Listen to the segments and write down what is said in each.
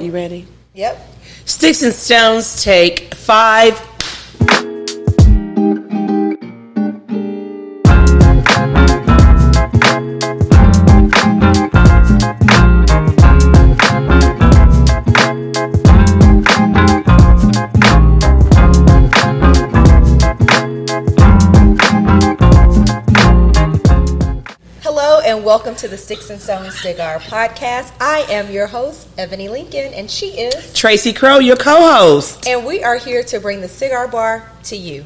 You ready? Yep. Sticks and Stones take five. To the Sticks and Stones Cigar Podcast. I am your host, Ebony Lincoln, and she is. Tracey Crow, your co-host. And we are here to bring the cigar bar to you.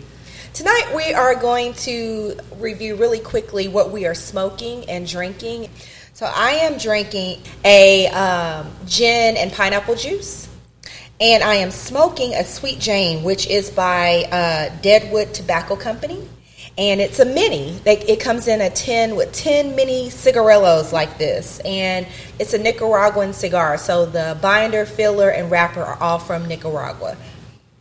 Tonight we are going to review really quickly what we are smoking and drinking. So I am drinking a um, gin and pineapple juice. And I am smoking a Sweet Jane, which is by uh, Deadwood Tobacco Company. And it's a mini. It comes in a tin with 10 mini cigarillos like this. And it's a Nicaraguan cigar. So the binder, filler, and wrapper are all from Nicaragua.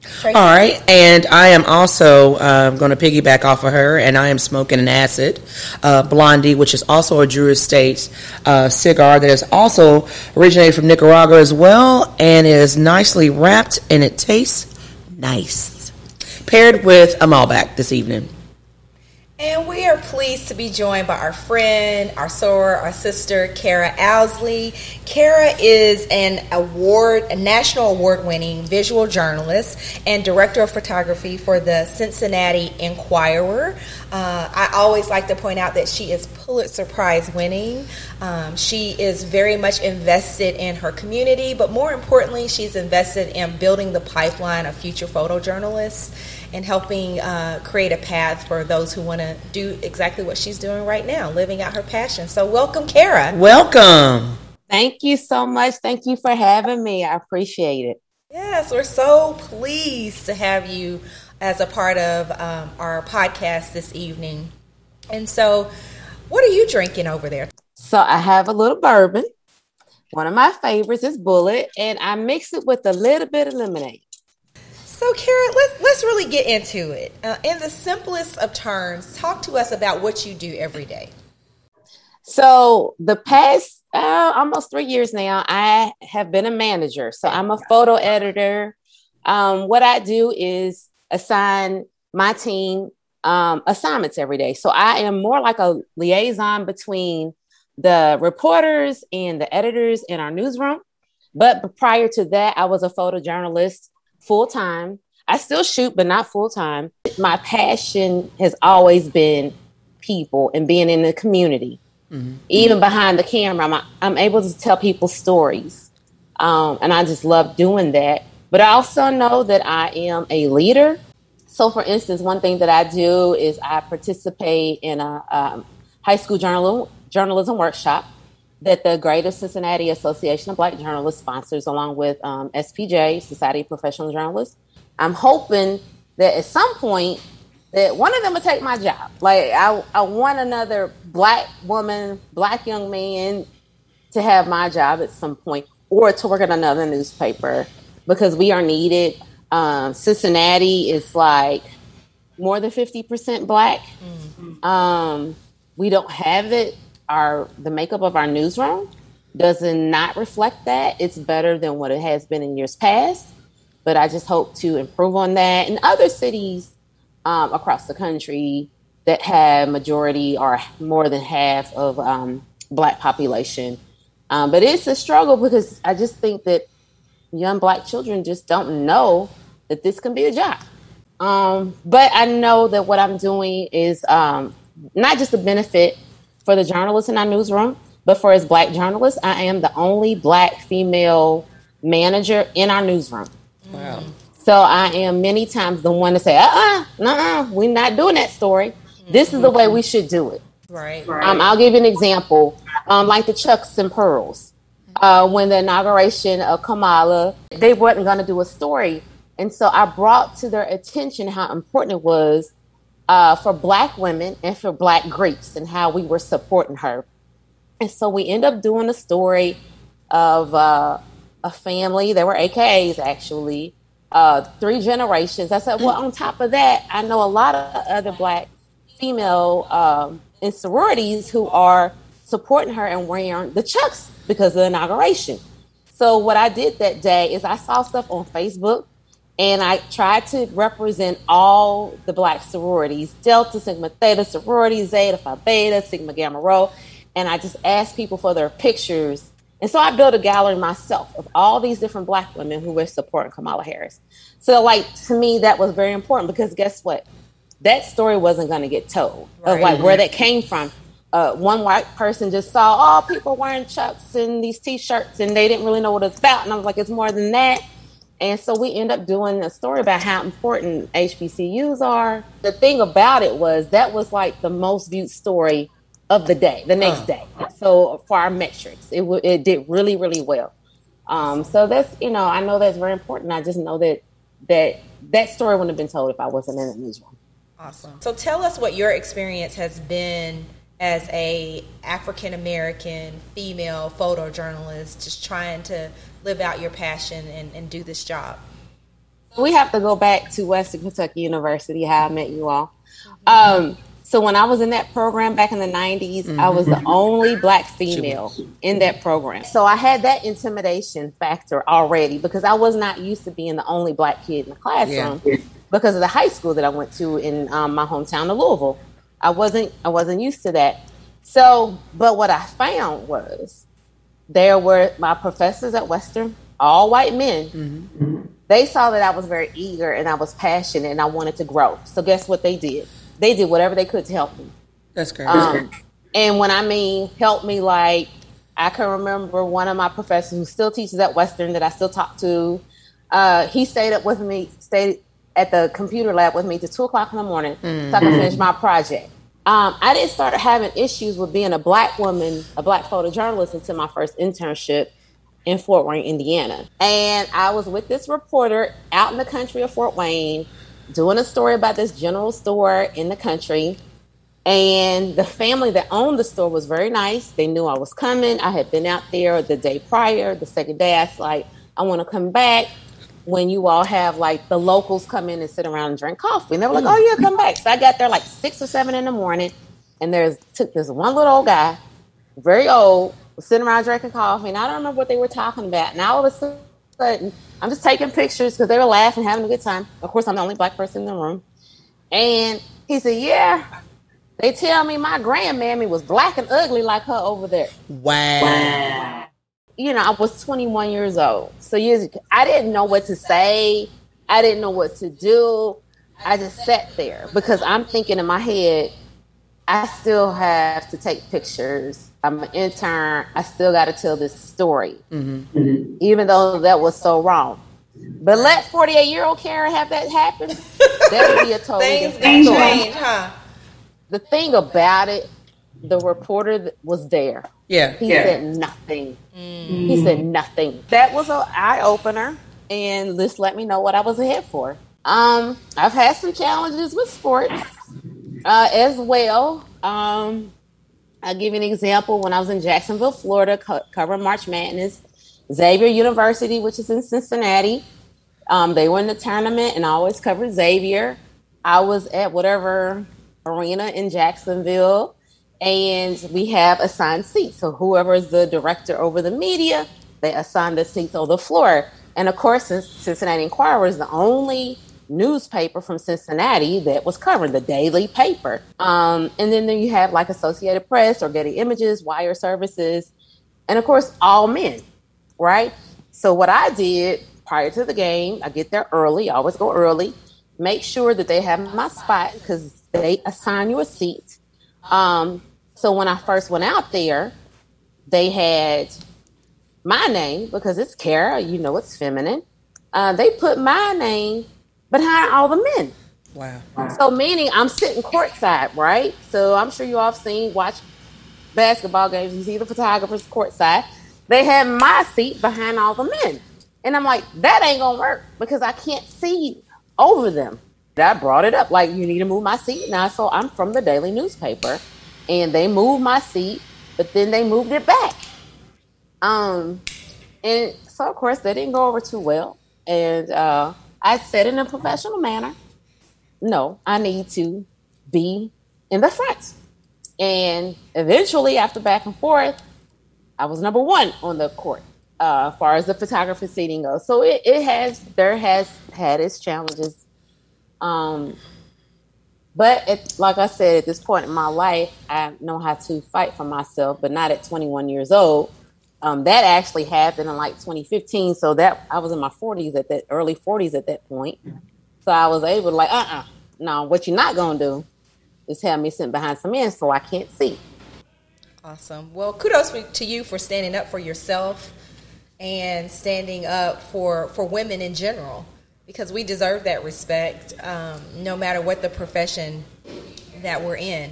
Tracey? All right, and I am also uh, going to piggyback off of her, and I am smoking an acid uh, blondie, which is also a Drew Estate uh, cigar that is also originated from Nicaragua as well, and is nicely wrapped, and it tastes nice. Paired with a Malbec this evening. And we are pleased to be joined by our friend, our soror, our sister, Cara Owsley. Cara is an award, a national award-winning visual journalist and director of photography for the Cincinnati Enquirer. Uh, I always like to point out that she is Pulitzer Prize winning. Um, she is very much invested in her community, but more importantly, she's invested in building the pipeline of future photojournalists and helping uh, create a path for those who want to do exactly what she's doing right now, living out her passion. So, welcome, Cara. Welcome. Thank you so much. Thank you for having me. I appreciate it. Yes, we're so pleased to have you as a part of um, our podcast this evening. And so, what are you drinking over there? So I have a little bourbon. One of my favorites is Bulleit, and I mix it with a little bit of lemonade. So, Cara, let's let's really get into it. Uh, in the simplest of terms, talk to us about what you do every day. So the past uh, almost three years now, I have been a manager. So I'm a photo editor. Um, what I do is assign my team um, assignments every day. So I am more like a liaison between the reporters and the editors in our newsroom. But prior to that, I was a photojournalist full time. I still shoot, but not full time. My passion has always been people and being in the community. Mm-hmm. Even behind the camera, I'm, I'm able to tell people stories. Um, and I just love doing that. But I also know that I am a leader. So, for instance, one thing that I do is I participate in a um, high school journal, journalism workshop that the Greater Cincinnati Association of Black Journalists sponsors, along with um, SPJ, Society of Professional Journalists. I'm hoping that at some point that one of them will take my job. Like I, I want another black woman, black young man to have my job at some point, or to work at another newspaper because we are needed. Um, Cincinnati is like more than fifty percent black. Mm-hmm. Um, we don't have it. Our the makeup of our newsroom does not reflect that. It's better than what it has been in years past, but I just hope to improve on that. In other cities um, across the country that have majority or more than half of um, black population. Um, but it's a struggle because I just think that young black children just don't know that this can be a job. Um, but I know that what I'm doing is um, not just a benefit for the journalists in our newsroom, but for as black journalists, I am the only black female manager in our newsroom. Wow. So I am many times the one to say, uh uh-uh, uh, we're not doing that story. This is the way we should do it. Right. Um, I'll give you an example, um, like the Chucks and Pearls. Uh, when the inauguration of Kamala, they weren't going to do a story. And so I brought to their attention how important it was uh, for Black women and for Black Greeks and how we were supporting her. And so we end up doing a story of uh, a family, they were AKAs actually, uh, three generations. I said, well, on top of that, I know a lot of other Black female um, in sororities who are supporting her and wearing the chucks because of the inauguration. So what I did that day is I saw stuff on Facebook and I tried to represent all the black sororities, Delta, Sigma Theta, sorority, Zeta, Phi Beta, Sigma Gamma Rho. And I just asked people for their pictures. And so I built a gallery myself of all these different black women who were supporting Kamala Harris. So like to me, that was very important because guess what? That story wasn't going to get told right. of like where that came from. Uh, one white person just saw, oh, people wearing chucks and these t-shirts and they didn't really know what it's about. And I was like, it's more than that and so we end up doing a story about how important HBCUs are. The thing about it was that was like the most viewed story of the day, the next day. So for our metrics, it w- it did really really well. Um, so that's you know I know that's very important. I just know that that that story wouldn't have been told if I wasn't in the newsroom. Awesome. So tell us what your experience has been as a African American female photojournalist, just trying to live out your passion and, and do this job? We have to go back to Western Kentucky University, how I met you all. Um, so when I was in that program back in the 90s, mm-hmm. I was the only black female in that program. So I had that intimidation factor already because I was not used to being the only black kid in the classroom yeah. because of the high school that I went to in um, my hometown of Louisville. I wasn't I wasn't used to that. So, but what I found was there were my professors at Western, all white men. Mm-hmm. They saw that I was very eager and I was passionate and I wanted to grow. So guess what they did? They did whatever they could to help me. That's great. Um, and when I mean help me, like I can remember one of my professors who still teaches at Western that I still talk to. Uh, he stayed up with me, stayed at the computer lab with me to two o'clock in the morning mm-hmm. so I could finish my project. Um, I didn't start having issues with being a black woman, a black photojournalist until my first internship in Fort Wayne, Indiana. And I was with this reporter out in the country of Fort Wayne doing a story about this general store in the country. And the family that owned the store was very nice. They knew I was coming. I had been out there the day prior. The second day, I was like, I want to come back when you all have like the locals come in and sit around and drink coffee. And they were like, mm. oh, yeah, come back. So I got there like six or seven in the morning. And there's took this one little old guy, very old, sitting around drinking coffee. And I don't remember what they were talking about. And all of a sudden, I'm just taking pictures because they were laughing, having a good time. Of course, I'm the only black person in the room. And he said, yeah, they tell me my grandmammy was black and ugly like her over there. Wow. wow you know, I was 21 years old. So years, I didn't know what to say. I didn't know what to do. I just sat there because I'm thinking in my head, I still have to take pictures. I'm an intern. I still got to tell this story, mm-hmm. even though that was so wrong. But let 48 year old Karen have that happen. that would be a totally different story. Change, huh? The thing about it, the reporter was there. Yeah. He yeah. said nothing. Mm. He said nothing. That was an eye opener, and this let me know what I was ahead for. Um, I've had some challenges with sports uh, as well. Um, I'll give you an example. When I was in Jacksonville, Florida, co- covering March Madness, Xavier University, which is in Cincinnati, um, they were in the tournament, and I always covered Xavier. I was at whatever arena in Jacksonville and we have assigned seats. So whoever is the director over the media, they assign the seats on the floor. And of course, Cincinnati Enquirer is the only newspaper from Cincinnati that was covered, the daily paper. Um, and then, then you have like Associated Press or Getty Images, Wire Services, and of course, all men, right? So what I did prior to the game, I get there early, I always go early, make sure that they have my spot because they assign you a seat. Um, so when I first went out there, they had my name because it's Kara, you know it's feminine. Uh, they put my name behind all the men. Wow. So meaning I'm sitting courtside, right? So I'm sure you all have seen watch basketball games. You see the photographers courtside. They had my seat behind all the men. And I'm like, that ain't gonna work because I can't see over them. I brought it up, like you need to move my seat now. So I'm from the daily newspaper and they moved my seat, but then they moved it back. Um, and so of course that didn't go over too well. And uh, I said in a professional manner, no, I need to be in the front. And eventually, after back and forth, I was number one on the court. uh, as far as the photography seating goes. So it, it has there has had its challenges. Um, but it, like I said, at this point in my life, I know how to fight for myself, but not at 21 years old. Um, that actually happened in like 2015. So that I was in my 40s at that early 40s at that point. So I was able to like, uh, uh no, what you're not gonna do is have me sitting behind some men so I can't see. Awesome. Well, kudos to you for standing up for yourself and standing up for for women in general because we deserve that respect um, no matter what the profession that we're in.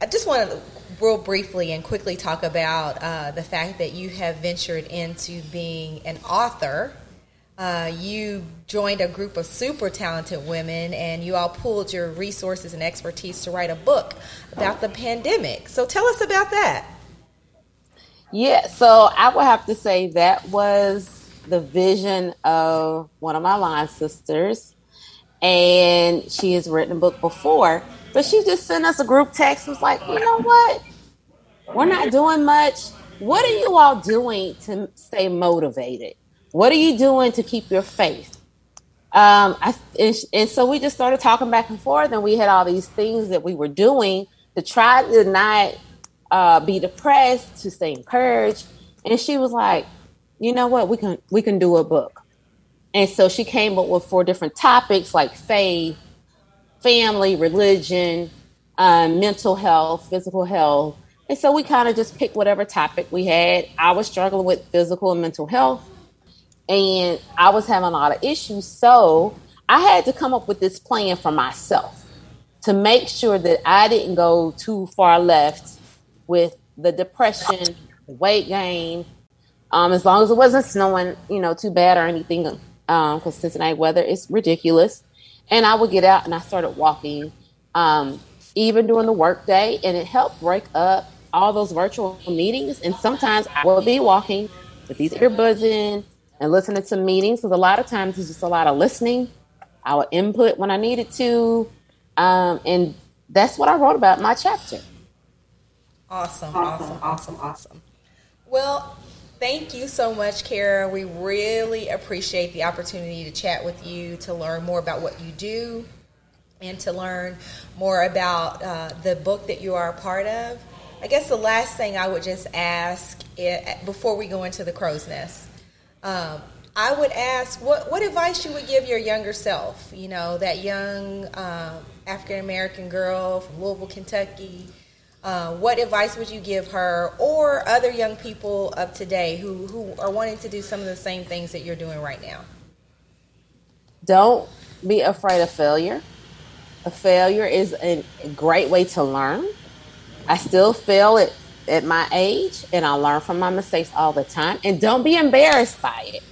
I just want to real briefly and quickly talk about uh, the fact that you have ventured into being an author. Uh, you joined a group of super talented women and you all pulled your resources and expertise to write a book about the pandemic. So tell us about that. Yeah, so I would have to say that was the vision of one of my line sisters. And she has written a book before, but she just sent us a group text was like, you know what? We're not doing much. What are you all doing to stay motivated? What are you doing to keep your faith? Um, I, and, and so we just started talking back and forth, and we had all these things that we were doing to try to not uh, be depressed, to stay encouraged. And she was like, you know what, we can we can do a book. And so she came up with four different topics like faith, family, religion, um, mental health, physical health. And so we kind of just picked whatever topic we had. I was struggling with physical and mental health, and I was having a lot of issues. So I had to come up with this plan for myself to make sure that I didn't go too far left with the depression, weight gain, um, as long as it wasn't snowing, you know, too bad or anything, because um, Cincinnati weather is ridiculous. And I would get out and I started walking, um, even during the workday, and it helped break up all those virtual meetings. And sometimes I will be walking with these earbuds in and listening to meetings because a lot of times it's just a lot of listening. I would input when I needed to, um, and that's what I wrote about my chapter. Awesome, awesome, awesome, awesome. Well, Thank you so much, Cara. We really appreciate the opportunity to chat with you, to learn more about what you do, and to learn more about uh, the book that you are a part of. I guess the last thing I would just ask it, before we go into the crow's nest, um, I would ask what, what advice you would give your younger self, you know, that young um, African American girl from Louisville, Kentucky uh, what advice would you give her or other young people of today who, who are wanting to do some of the same things that you're doing right now? Don't be afraid of failure. A failure is a great way to learn. I still fail at, at my age, and I learn from my mistakes all the time. And don't be embarrassed by it.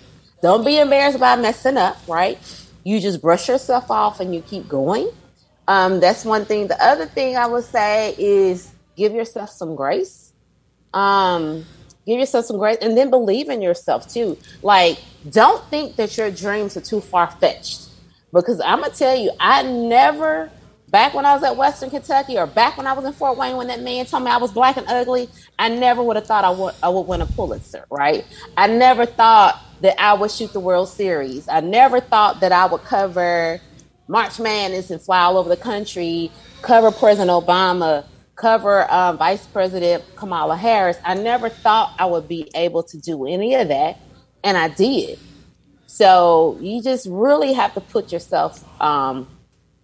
Don't be embarrassed by messing up, right? You just brush yourself off and you keep going. Um, that's one thing. The other thing I would say is give yourself some grace. Um, give yourself some grace and then believe in yourself too. Like, don't think that your dreams are too far fetched. Because I'm gonna tell you, I never back when I was at Western Kentucky or back when I was in Fort Wayne when that man told me I was black and ugly, I never would have thought I would I would win a Pulitzer, right? I never thought that I would shoot the World Series. I never thought that I would cover March Madness and fly all over the country, cover President Obama, cover uh, Vice President Kamala Harris. I never thought I would be able to do any of that, and I did. So you just really have to put yourself, um,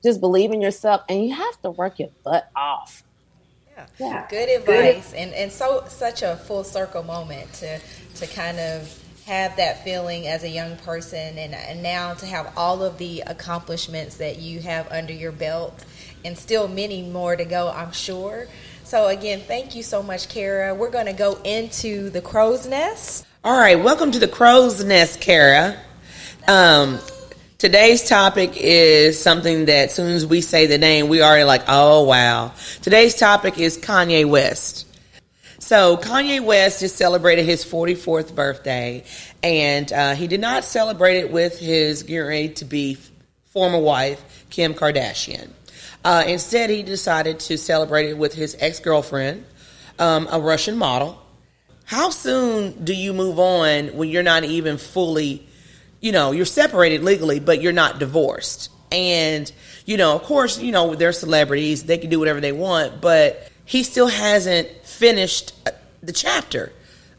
just believe in yourself, and you have to work your butt off. Yeah, yeah. good advice, and and so such a full circle moment to to kind of have that feeling as a young person, and and now to have all of the accomplishments that you have under your belt and still many more to go, I'm sure. So, again, thank you so much, Cara. We're going to go into the crow's nest. All right, welcome to the crow's nest, Cara. Um, today's topic is something that as soon as we say the name, we already like, oh, wow. Today's topic is Kanye West. So Kanye West just celebrated his 44th birthday, and uh, he did not celebrate it with his getting ready to be former wife Kim Kardashian. Uh, instead, he decided to celebrate it with his ex girlfriend, um, a Russian model. how soon do you move on when you're not even fully, you know, you're separated legally, but you're not divorced? And, you know, of course, you know, they're celebrities, they can do whatever they want, but he still hasn't finished uh, the chapter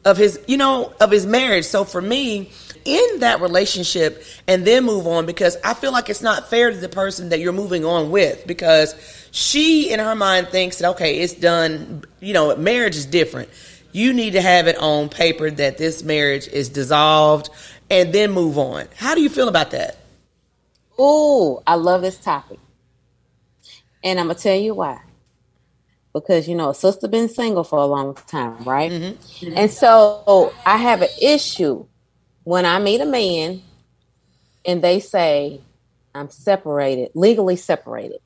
of his, you know, of his marriage. So for me, in that relationship and then move on because I feel like it's not fair to the person that you're moving on with because she in her mind thinks that okay, it's done, you know, marriage is different. You need to have it on paper that this marriage is dissolved and then move on. How do you feel about that? Oh, I love this topic. And I'm gonna tell you why. Because you know, a sister been single for a long time, right? Mm-hmm. And so I have an issue when I meet a man and they say, I'm separated, legally separated.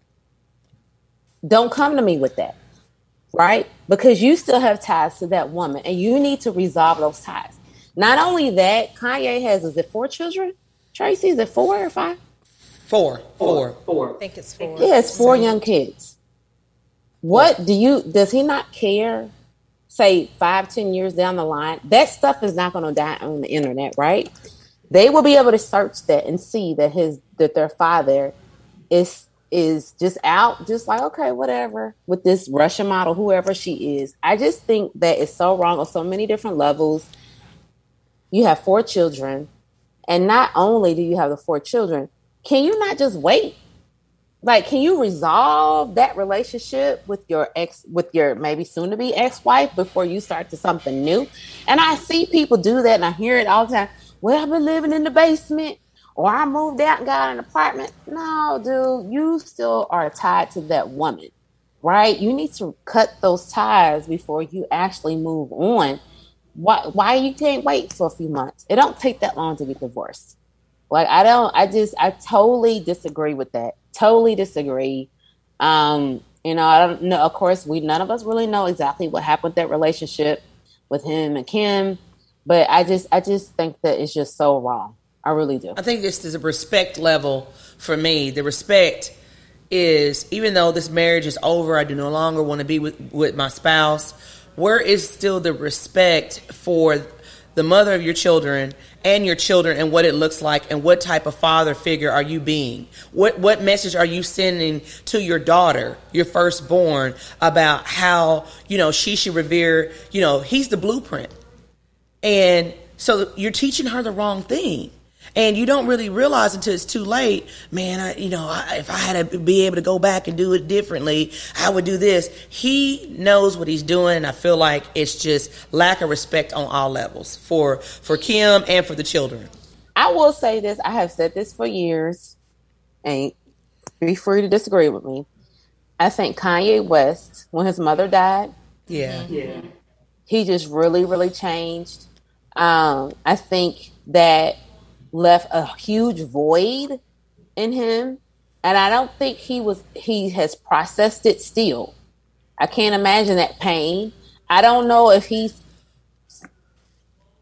Don't come to me with that right? Because you still have ties to that woman and you need to resolve those ties. Not only that, Kanye has, is it four children? Tracey, is it four or five? Four. Four. Four. I think it's four. He has four young kids. What do you, does he not care? Say five, ten years down the line, that stuff is not going to die on the internet, right? They will be able to search that and see that his, that their father is is just out, just like, okay, whatever, with this Russian model, whoever she is. I just think that it's so wrong on so many different levels. You have four children, and not only do you have the four children, can you not just wait? Like, can you resolve that relationship with your ex, with your maybe soon to be ex wife before you start to something new? And I see people do that, and I hear it all the time. Well, I've been living in the basement or I moved out and got an apartment. No, dude, you still are tied to that woman, right? You need to cut those ties before you actually move on. Why why you can't wait for a few months? It don't take that long to get divorced. Like I don't I just I totally disagree with that. Totally disagree. Um, you know, I don't know of course we none of us really know exactly what happened with that relationship with him and Kim, but I just I just think that it's just so wrong. I really do. I think this is a respect level for me. The respect is even though this marriage is over, I do no longer want to be with, with my spouse. Where is still the respect for the mother of your children and your children and what it looks like and what type of father figure are you being? What what message are you sending to your daughter, your firstborn, about how, you know, she should revere, you know, he's the blueprint. And so you're teaching her the wrong thing and you don't really realize until it's too late. Man, I, you know, I, if I had to be able to go back and do it differently, I would do this. He knows what he's doing, and I feel like it's just lack of respect on all levels for for Kim and for the children. I will say this: I have said this for years, and be free to disagree with me. I think Kanye West, when his mother died, yeah, yeah, he just really, really changed. Um, I think that left a huge void in him and i don't think he was he has processed it still. I can't imagine that pain. I don't know if he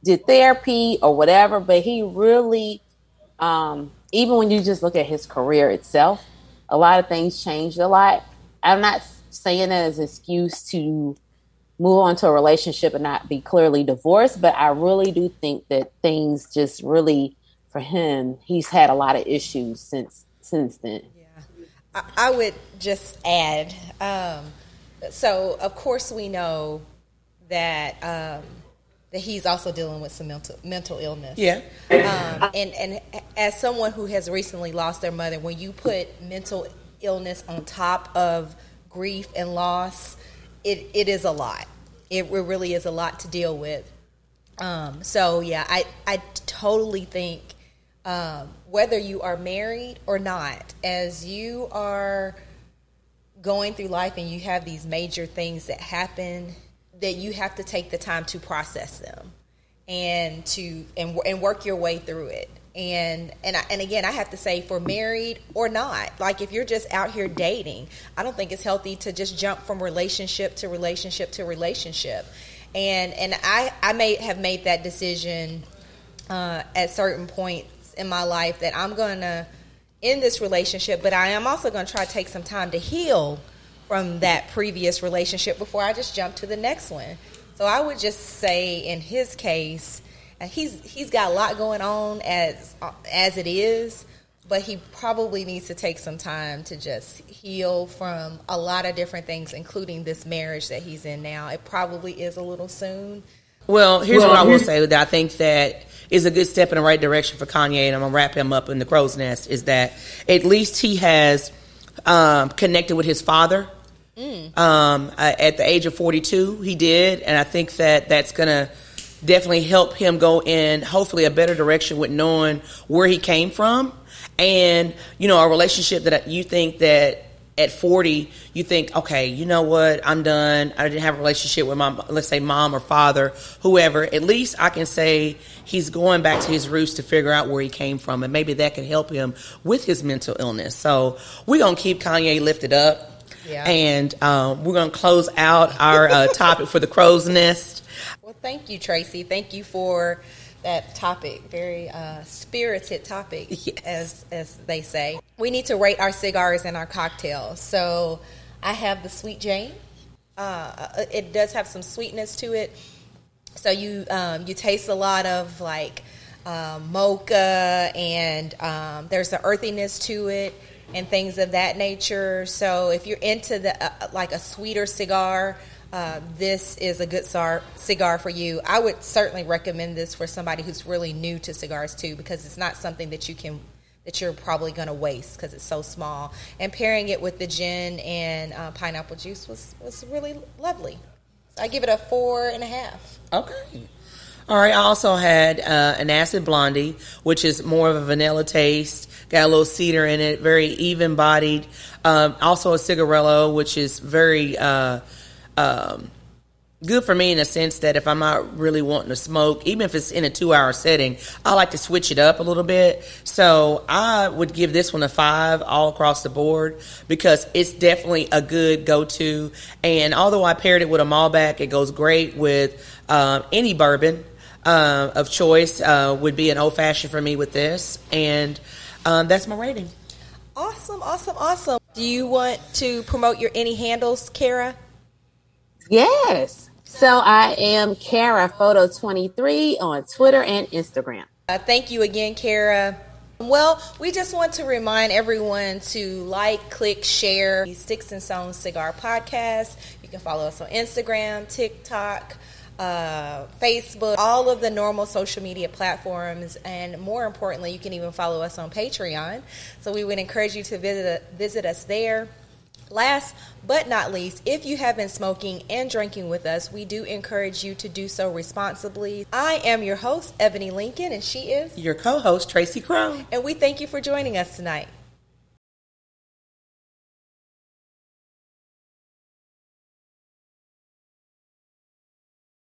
did therapy or whatever but he really um, even when you just look at his career itself a lot of things changed a lot. I'm not saying that as an excuse to move on to a relationship and not be clearly divorced but i really do think that things just really for him, he's had a lot of issues since since then. Yeah, I, I would just add. Um, so, of course, we know that um, that he's also dealing with some mental mental illness. Yeah. Um, and and as someone who has recently lost their mother, when you put mental illness on top of grief and loss, it, it is a lot. It really is a lot to deal with. Um, so yeah, I I totally think um, whether you are married or not, as you are going through life and you have these major things that happen, that you have to take the time to process them and to and, and work your way through it. And and I, and again, I have to say, for married or not, like if you're just out here dating, I don't think it's healthy to just jump from relationship to relationship to relationship. And and I I may have made that decision uh, at certain points in my life that I'm going to end this relationship, but I am also going to try to take some time to heal from that previous relationship before I just jump to the next one. So I would just say, in his case, he's he's got a lot going on as uh, as it is, but he probably needs to take some time to just heal from a lot of different things, including this marriage that he's in now. It probably is a little soon. Well, here's well, what I will say that I think that is a good step in the right direction for Kanye, and I'm gonna wrap him up in the crow's nest. Is that at least he has um, connected with his father. Mm. Um, at the age of 42, he did, and I think that that's gonna definitely help him go in hopefully a better direction with knowing where he came from and you know a relationship that you think that at 40 you think okay you know what? I'm done. I didn't have a relationship with my let's say mom or father whoever. At least i can say he's going back to his roots to figure out where he came from and maybe that can help him with his mental illness. So we're going to keep kanye lifted up yeah. and um, we're going to close out our uh, topic for the crow's nest. Well thank you tracey. Thank you for that topic, very uh, spirited topic, yes. as as they say. We need to rate our cigars and our cocktails. So I have the Sweet Jane. Uh, it does have some sweetness to it. So you um, you taste a lot of like um, mocha, and um, there's an earthiness to it, and things of that nature. So if you're into the uh, like a sweeter cigar uh, this is a good cigar for you. I would certainly recommend this for somebody who's really new to cigars too, because it's not something that you can that you're probably going to waste because it's so small. And pairing it with the gin and uh, pineapple juice was was really lovely. So I give it a four and a half. Okay. All right. I also had uh, an acid blondie, which is more of a vanilla taste. Got a little cedar in it, very even bodied. Um, also a cigarillo, which is very uh, um, good for me in a sense that if I'm not really wanting to smoke, even if it's in a two hour setting, I like to switch it up a little bit. So I would give this one a five all across the board because it's definitely a good go to. And although I paired it with a Malbec, it goes great with uh, any bourbon uh, of choice. Uh, would be an old fashioned for me with this, and um, that's my rating. Awesome, awesome, awesome. Do you want to promote your any handles, Cara? Yes. So I am Cara Photo 23 on Twitter and Instagram. Uh, thank you again, Cara. Well, we just want to remind everyone to like, click, share the Sticks and Stones Cigar Podcast. You can follow us on Instagram, TikTok, uh, Facebook, all of the normal social media platforms, and more importantly, you can even follow us on Patreon. So we would encourage you to visit visit us there. Last but not least, if you have been smoking and drinking with us, we do encourage you to do so responsibly. I am your host, Ebony Lincoln, and she is your co host, Tracey Crow. And we thank you for joining us tonight.